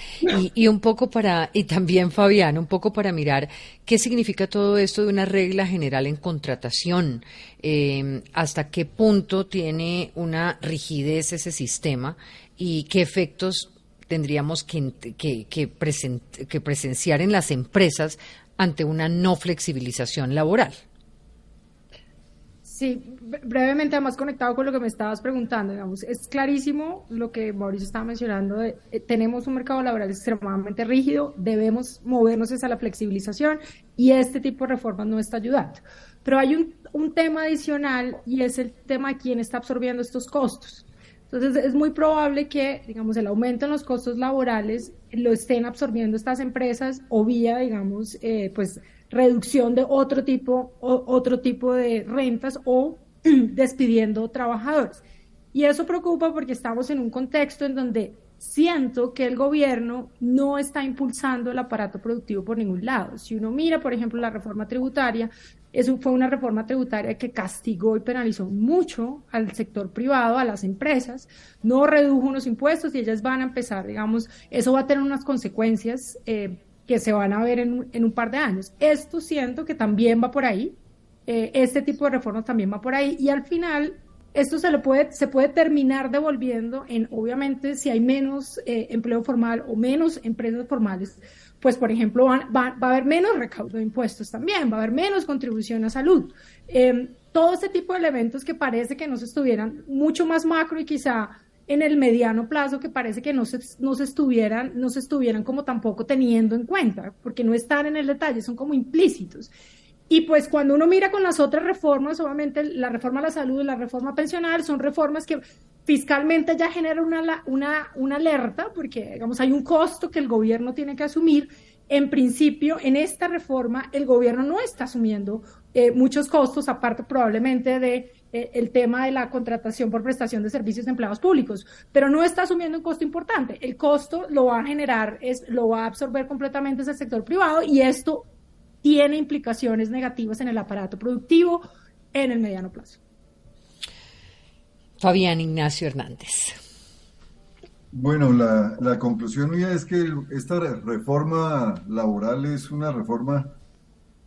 Y, un poco para y también Fabián, un poco para mirar qué significa todo esto de una regla general en contratación, eh, hasta qué punto tiene una rigidez ese sistema y qué efectos tendríamos que, que, que presenciar en las empresas ante una no flexibilización laboral. Sí, brevemente, además conectado con lo que me estabas preguntando, digamos, es clarísimo lo que Mauricio estaba mencionando, eh, tenemos un mercado laboral extremadamente rígido, debemos movernos hacia la flexibilización y este tipo de reformas no está ayudando. Pero hay un, un tema adicional y es el tema de quién está absorbiendo estos costos. Entonces, es muy probable que, digamos, el aumento en los costos laborales lo estén absorbiendo estas empresas o vía, digamos, eh, pues reducción de otro tipo, otro tipo de rentas o despidiendo trabajadores. Y eso preocupa porque estamos en un contexto en donde siento que el gobierno no está impulsando el aparato productivo por ningún lado. Si uno mira, por ejemplo, la reforma tributaria, eso fue una reforma tributaria que castigó y penalizó mucho al sector privado, a las empresas, no redujo unos impuestos y ellas van a empezar, digamos, eso va a tener unas consecuencias eh, que se van a ver en, en un par de años. Esto siento que también va por ahí, eh, este tipo de reformas también va por ahí y al final esto se, lo puede, se puede terminar devolviendo en, obviamente, si hay menos eh, empleo formal o menos empresas formales, pues, por ejemplo, va, va, a haber menos recaudo de impuestos también, va a haber menos contribución a salud. Eh, todo este tipo de elementos que parece que no se estuvieran mucho más macro y quizá en el mediano plazo que parece que no se, no se estuvieran, no se estuvieran como tampoco teniendo en cuenta, porque no están en el detalle, son como implícitos. Y pues cuando uno mira con las otras reformas, obviamente la reforma a la salud la reforma pensional son reformas que fiscalmente ya generan una, una, una alerta, porque digamos hay un costo que el gobierno tiene que asumir. En principio, en esta reforma, el gobierno no está asumiendo eh, muchos costos, aparte probablemente de el tema de la contratación por prestación de servicios de empleados públicos, pero no está asumiendo un costo importante. El costo lo va a generar, es, lo va a absorber completamente ese sector privado y esto tiene implicaciones negativas en el aparato productivo en el mediano plazo. Fabián Ignacio Hernández. Bueno, la, la conclusión mía es que esta reforma laboral es una reforma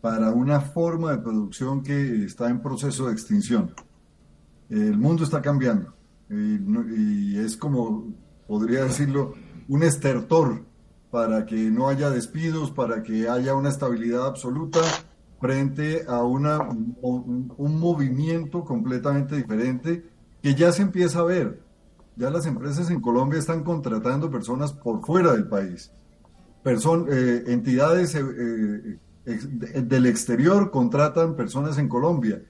para una forma de producción que está en proceso de extinción. El mundo está cambiando y, es como, podría decirlo, un estertor para que no haya despidos, para que haya una estabilidad absoluta frente a una, un, movimiento completamente diferente que ya se empieza a ver. Ya las empresas en Colombia están contratando personas por fuera del país. Person, eh, entidades eh, eh, del exterior contratan personas en Colombia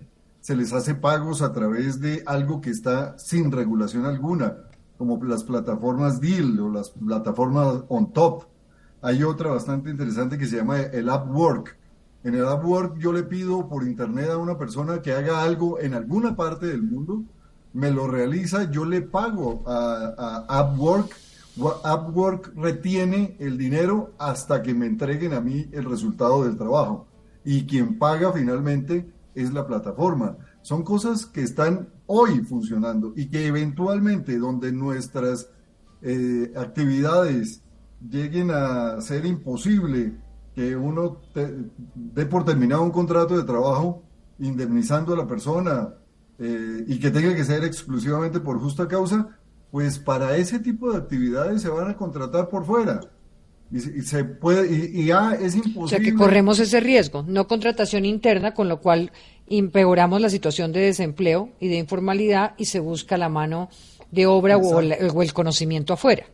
se les hace pagos a través de algo que está sin regulación alguna, como las plataformas Deal o las plataformas On Top. Hay otra bastante interesante que se llama el Upwork. En el Upwork yo le pido por internet a una persona que haga algo en alguna parte del mundo, me lo realiza, yo le pago a, a Upwork. Upwork retiene el dinero hasta que me entreguen a mí el resultado del trabajo. Y quien paga finalmente es la plataforma. Son cosas que están hoy funcionando y que eventualmente donde nuestras eh, actividades lleguen a ser imposible que uno dé por terminado un contrato de trabajo indemnizando a la persona eh, y que tenga que ser exclusivamente por justa causa, pues para ese tipo de actividades se van a contratar por fuera. Y, se puede, y, ya es imposible. O sea que corremos ese riesgo, no contratación interna, con lo cual empeoramos la situación de desempleo y de informalidad y se busca la mano de obra o, el conocimiento afuera.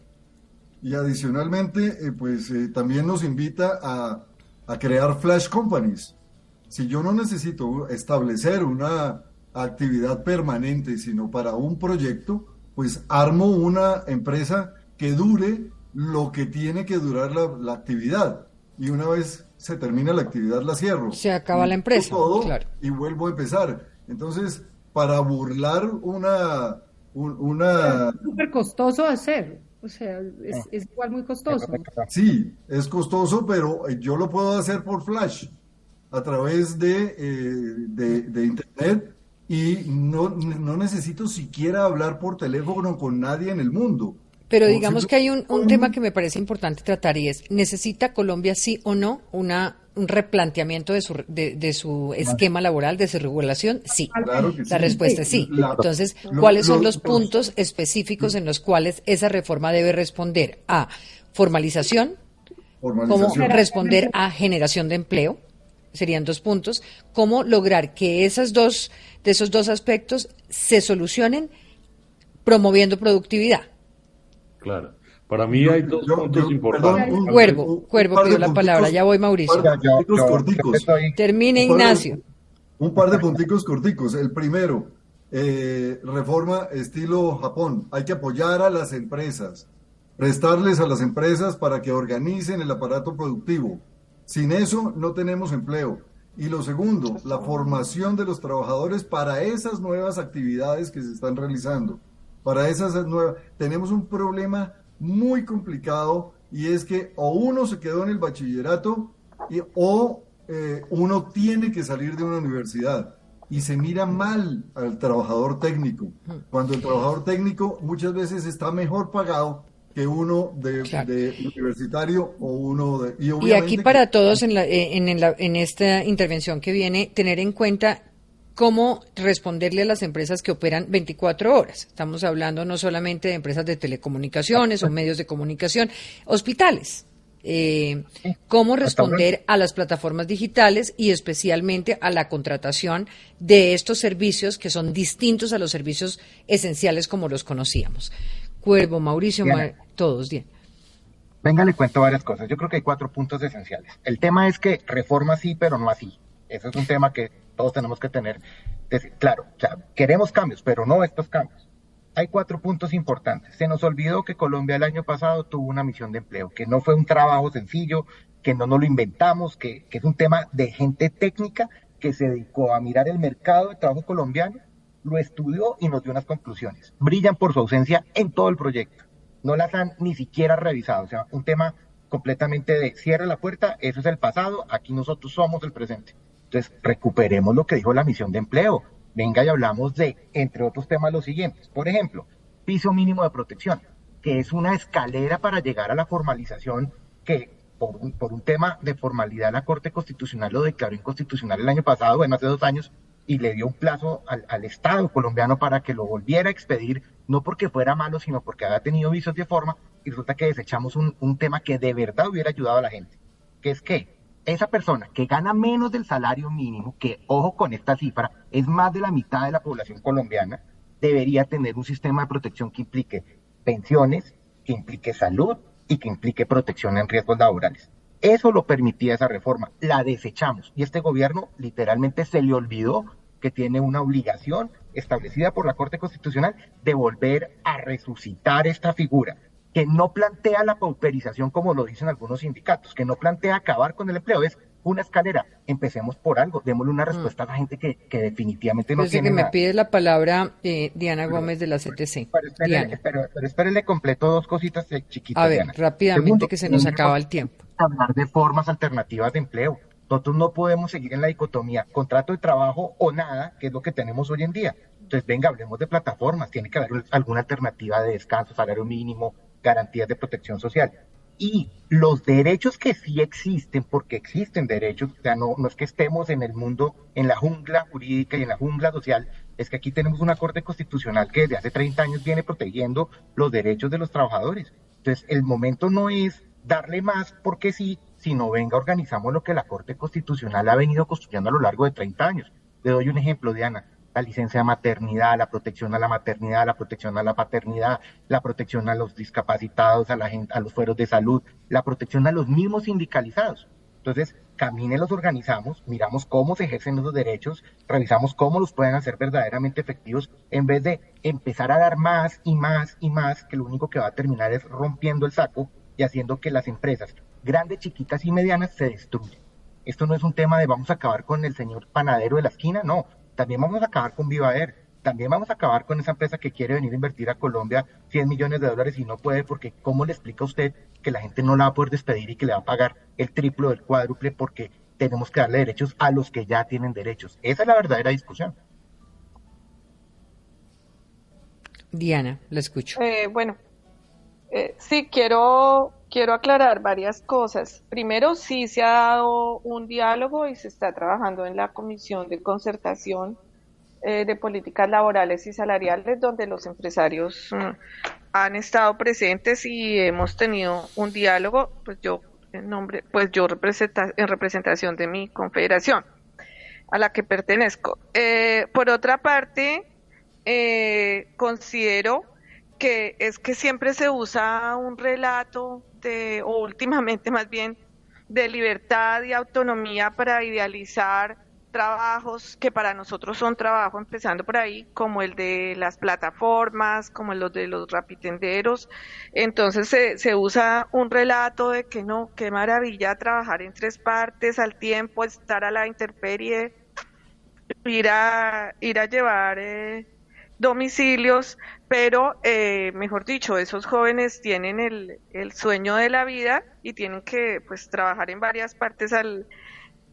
Y adicionalmente, eh, pues eh, también nos invita a, a crear flash companies. Si yo no necesito establecer una actividad permanente, sino para un proyecto, pues armo una empresa que dure lo que tiene que durar la, actividad. Y una vez se termina la actividad, la cierro. Se acaba la empresa. Y vuelvo a empezar. Entonces, para burlar una... una... Es súper costoso hacer. O sea, es, ah. igual muy costoso. Sí, es costoso, pero yo lo puedo hacer por Flash, a través de, eh, de, de Internet y no, no necesito siquiera hablar por teléfono con nadie en el mundo. Pero digamos que hay un, un, tema que me parece importante tratar y es, ¿necesita Colombia sí o no una, un replanteamiento de su, de, su esquema laboral, de su regulación? Sí. La respuesta es sí. Entonces, ¿cuáles son los puntos específicos en los cuales esa reforma debe responder a formalización, cómo responder a generación de empleo? Serían dos puntos. ¿Cómo lograr que esas dos, de esos dos aspectos se solucionen promoviendo productividad? Claro. Para mí hay dos puntos importantes. Cuervo, Cuervo pidió la palabra. Ya voy, Mauricio. Termine, Ignacio. un par de punticos corticos. El primero, eh, reforma estilo Japón. Hay que apoyar a las empresas, prestarles a las empresas para que organicen el aparato productivo. Sin eso no tenemos empleo. Y lo segundo, la formación de los trabajadores para esas nuevas actividades que se están realizando para esas nuevas. Tenemos un problema muy complicado y es que o uno se quedó en el bachillerato y, o eh, uno tiene que salir de una universidad y se mira mal al trabajador técnico, cuando el trabajador técnico muchas veces está mejor pagado que uno de, universitario o uno de... Y, aquí para todos en, la, eh, en, en esta intervención que viene, tener en cuenta cómo responderle a las empresas que operan 24 horas. Estamos hablando no solamente de empresas de telecomunicaciones o medios de comunicación, hospitales. Eh, cómo responder a las plataformas digitales y especialmente a la contratación de estos servicios que son distintos a los servicios esenciales como los conocíamos. Cuervo, Mauricio, todos, bien. Venga, le cuento varias cosas. Yo creo que hay cuatro puntos esenciales. El tema es que reforma sí, pero no así. Ese es un tema que todos tenemos que tener claro. O queremos cambios, pero no estos cambios. Hay cuatro puntos importantes. Se nos olvidó que Colombia el año pasado tuvo una misión de empleo, que no fue un trabajo sencillo, que no nos lo inventamos, que, que es un tema de gente técnica que se dedicó a mirar el mercado de trabajo colombiano, lo estudió y nos dio unas conclusiones. Brillan por su ausencia en todo el proyecto. No las han ni siquiera revisado. O sea, un tema completamente de cierra la puerta, eso es el pasado, aquí nosotros somos el presente. Entonces, recuperemos lo que dijo la misión de empleo. Venga y hablamos de, entre otros temas, los siguientes. Por ejemplo, piso mínimo de protección, que es una escalera para llegar a la formalización que por un, tema de formalidad la Corte Constitucional lo declaró inconstitucional el año pasado, bueno, hace dos años, y le dio un plazo al, Estado colombiano para que lo volviera a expedir, no porque fuera malo, sino porque había tenido visos de forma, y resulta que desechamos un, un tema que de verdad hubiera ayudado a la gente, que es que esa persona que gana menos del salario mínimo, que ojo con esta cifra, es más de la mitad de la población colombiana, debería tener un sistema de protección que implique pensiones, que implique salud y que implique protección en riesgos laborales. Eso lo permitía esa reforma, la desechamos. Y este gobierno literalmente se le olvidó que tiene una obligación establecida por la Corte Constitucional de volver a resucitar esta figura que no plantea la pauperización como lo dicen algunos sindicatos, que no plantea acabar con el empleo, es una escalera. Empecemos por algo, démosle una respuesta a la gente que, que definitivamente no tiene que me pide la palabra eh, Diana Gómez de la CTC. Pero espérele, completo dos cositas eh, chiquitas. A ver, rápidamente que se nos acaba el tiempo. Hablar de formas alternativas de empleo. Nosotros no podemos seguir en la dicotomía contrato de trabajo o nada, que es lo que tenemos hoy en día. Entonces, venga, hablemos de plataformas. Tiene que haber alguna alternativa de descanso, salario mínimo, garantías de protección social. Y los derechos que sí existen, porque existen derechos, o sea, no, no es que estemos en el mundo, en la jungla jurídica y en la jungla social, es que aquí tenemos una Corte Constitucional que desde hace 30 años viene protegiendo los derechos de los trabajadores. Entonces, el momento no es darle más porque sí, sino venga, organizamos lo que la Corte Constitucional ha venido construyendo a lo largo de 30 años. Le doy un ejemplo, Diana la licencia de maternidad, la protección a la maternidad, la protección a la paternidad, la protección a los discapacitados, a, la gente, a los fueros de salud, la protección a los mismos sindicalizados. Entonces, camine los organizamos, miramos cómo se ejercen esos derechos, revisamos cómo los pueden hacer verdaderamente efectivos, en vez de empezar a dar más y más y más, que lo único que va a terminar es rompiendo el saco y haciendo que las empresas grandes, chiquitas y medianas se destruyan. Esto no es un tema de vamos a acabar con el señor panadero de la esquina, no, también vamos a acabar con Viva también vamos a acabar con esa empresa que quiere venir a invertir a Colombia 100 millones de dólares y no puede porque ¿cómo le explica a usted que la gente no la va a poder despedir y que le va a pagar el triplo el cuádruple porque tenemos que darle derechos a los que ya tienen derechos? Esa es la verdadera discusión. Diana, la escucho. Eh, bueno, eh, sí, quiero quiero aclarar varias cosas. Primero, sí se ha dado un diálogo y se está trabajando en la Comisión de Concertación eh, de Políticas Laborales y Salariales, donde los empresarios mm, han estado presentes y hemos tenido un diálogo, pues yo en nombre, pues yo representa, en representación de mi confederación a la que pertenezco. Eh, por otra parte, considero que es que siempre se usa un relato de, o últimamente más bien, de libertad y autonomía para idealizar trabajos que para nosotros son trabajo, empezando por ahí, como el de las plataformas, como los de los rapitenderos. Entonces se, se usa un relato de que no, qué maravilla trabajar en tres partes al tiempo, estar a la intemperie, ir a, ir a llevar eh, domicilios, pero, eh, mejor dicho, esos jóvenes tienen el, el, sueño de la vida y tienen que pues trabajar en varias partes al,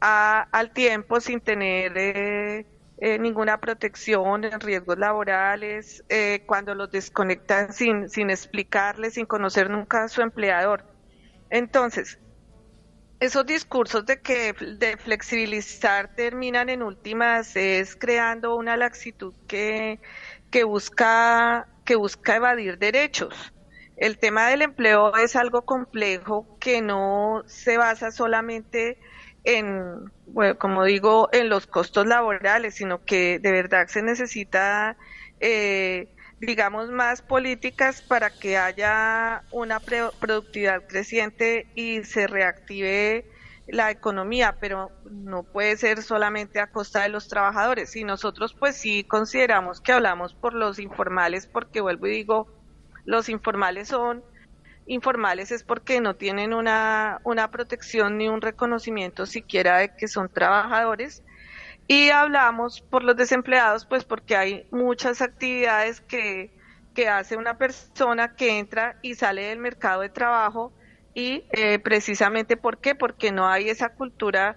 al tiempo sin tener eh, eh, ninguna protección en riesgos laborales, cuando los desconectan sin, sin explicarles, sin conocer nunca a su empleador. Entonces, esos discursos de que de flexibilizar terminan en últimas es creando una laxitud que que busca, que busca evadir derechos. El tema del empleo es algo complejo que no se basa solamente en, bueno, como digo, en los costos laborales, sino que de verdad se necesita, eh, digamos, más políticas para que haya una productividad creciente y se reactive la economía, pero no puede ser solamente a costa de los trabajadores. Y nosotros pues sí consideramos que hablamos por los informales, porque vuelvo y digo, los informales son informales es porque no tienen una, una protección ni un reconocimiento siquiera de que son trabajadores. Y hablamos por los desempleados, pues porque hay muchas actividades que, que hace una persona que entra y sale del mercado de trabajo y eh, precisamente ¿por qué? Porque no hay esa cultura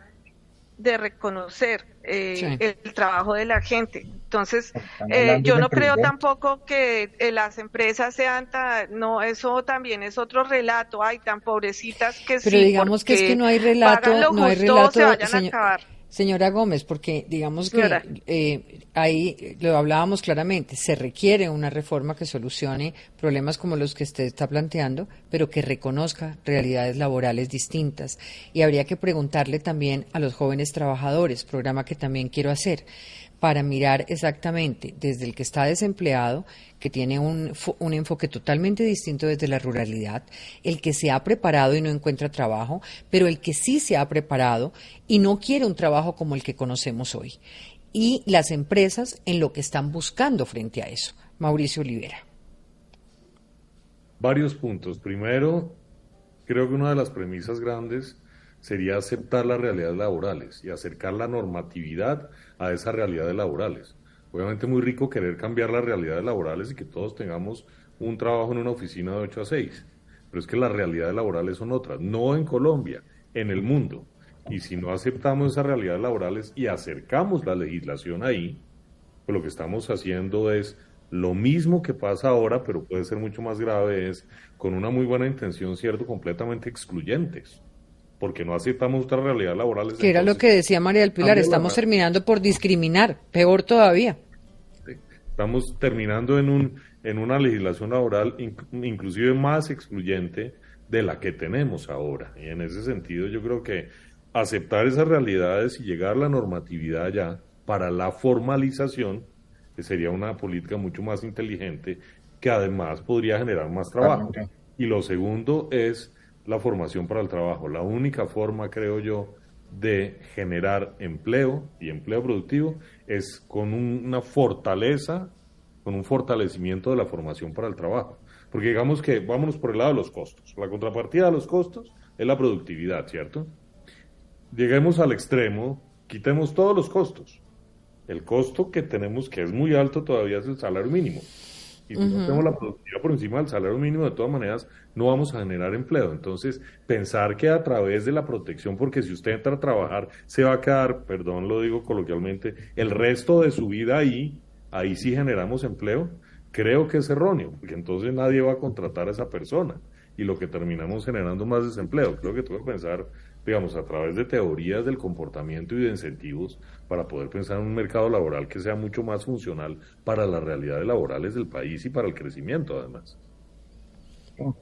de reconocer eh, el, trabajo de la gente. Entonces, eh, yo no creo tampoco que las empresas sean tan, no, eso también es otro relato, hay tan pobrecitas que Pero digamos que es que no hay relato, no hay relato, se vayan a acabar. Señora Gómez, porque digamos que eh, ahí lo hablábamos claramente, se requiere una reforma que solucione problemas como los que usted está planteando, pero que reconozca realidades laborales distintas. Y habría que preguntarle también a los jóvenes trabajadores, programa que también quiero hacer para mirar exactamente desde el que está desempleado, que tiene un, enfoque totalmente distinto desde la ruralidad, el que se ha preparado y no encuentra trabajo, pero el que sí se ha preparado y no quiere un trabajo como el que conocemos hoy. Y las empresas en lo que están buscando frente a eso. Mauricio Olivera. Varios puntos. Primero, creo que una de las premisas grandes sería aceptar las realidades laborales y acercar la normatividad a esas realidades laborales. Obviamente muy rico querer cambiar las realidades laborales y que todos tengamos un trabajo en una oficina de 8 a 6, pero es que las realidades laborales son otras, no en Colombia, en el mundo. Y si no aceptamos esas realidades laborales y acercamos la legislación ahí, pues lo que estamos haciendo es lo mismo que pasa ahora, pero puede ser mucho más grave, es con una muy buena intención, cierto, completamente excluyentes porque no aceptamos otras realidades laborales. Que era lo que decía María del Pilar, estamos terminando por discriminar, peor todavía. Estamos terminando en, un, en una legislación laboral inclusive más excluyente de la que tenemos ahora. Y en ese sentido yo creo que aceptar esas realidades y llegar a la normatividad ya para la formalización, que sería una política mucho más inteligente, que además podría generar más trabajo. Y lo segundo es la formación para el trabajo. La única forma, creo yo, de generar empleo y empleo productivo es con una fortaleza, con un fortalecimiento de la formación para el trabajo. Porque digamos que vámonos por el lado de los costos. La contrapartida de los costos es la productividad, ¿cierto? Lleguemos al extremo, quitemos todos los costos. El costo que tenemos, que es muy alto todavía, es el salario mínimo. Y si no tenemos la productividad por encima del salario mínimo, de todas maneras, no vamos a generar empleo. Entonces, pensar que a través de la protección, porque si usted entra a trabajar, se va a quedar, perdón, lo digo coloquialmente, el resto de su vida ahí, ahí sí generamos empleo. Creo que es erróneo, porque entonces nadie va a contratar a esa persona y lo que terminamos generando más desempleo. Creo que tengo que pensar, digamos, a través de teorías del comportamiento y de incentivos para poder pensar en un mercado laboral que sea mucho más funcional para las realidades laborales del país y para el crecimiento, además.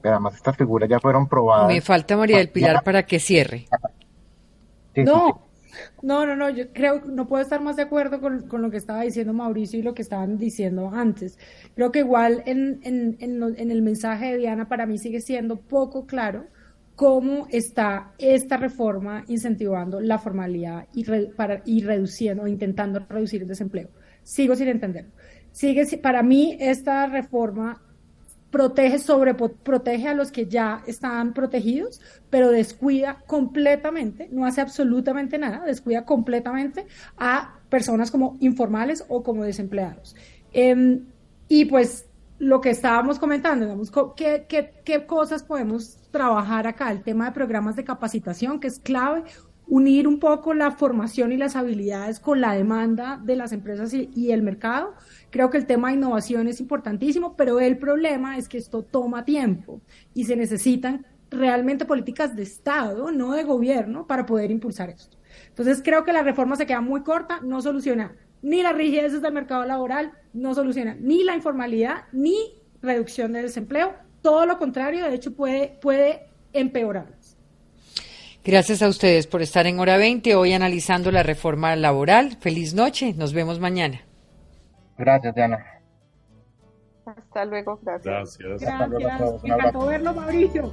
además estas figuras ya fueron probadas. Me falta María del Pilar para que cierre. no, no, no, no, yo creo, no puedo estar más de acuerdo con, lo que estaba diciendo Mauricio y lo que estaban diciendo antes. Creo que igual en, en, en, el mensaje de Diana para mí sigue siendo poco claro cómo está esta reforma incentivando la formalidad y, para, y reduciendo intentando reducir el desempleo. Sigo sin entenderlo. Sigue, para mí esta reforma protege sobre protege a los que ya están protegidos, pero descuida completamente, no hace absolutamente nada, descuida completamente a personas como informales o como desempleados. Em, y pues lo que estábamos comentando, digamos, ¿qué, qué, qué cosas podemos trabajar acá? El tema de programas de capacitación, que es clave, unir un poco la formación y las habilidades con la demanda de las empresas y, el mercado. Creo que el tema de innovación es importantísimo, pero el problema es que esto toma tiempo y se necesitan realmente políticas de Estado, no de gobierno, para poder impulsar esto. Entonces creo que la reforma se queda muy corta, no soluciona ni las rigideces del mercado laboral, no soluciona ni la informalidad, ni reducción del desempleo, todo lo contrario, de hecho puede, puede empeorar. Gracias a ustedes por estar en Hora 20, hoy analizando la reforma laboral. Feliz noche, nos vemos mañana. Gracias, Diana. Hasta luego, gracias. Gracias. Gracias. Me encantó verlo, Mauricio.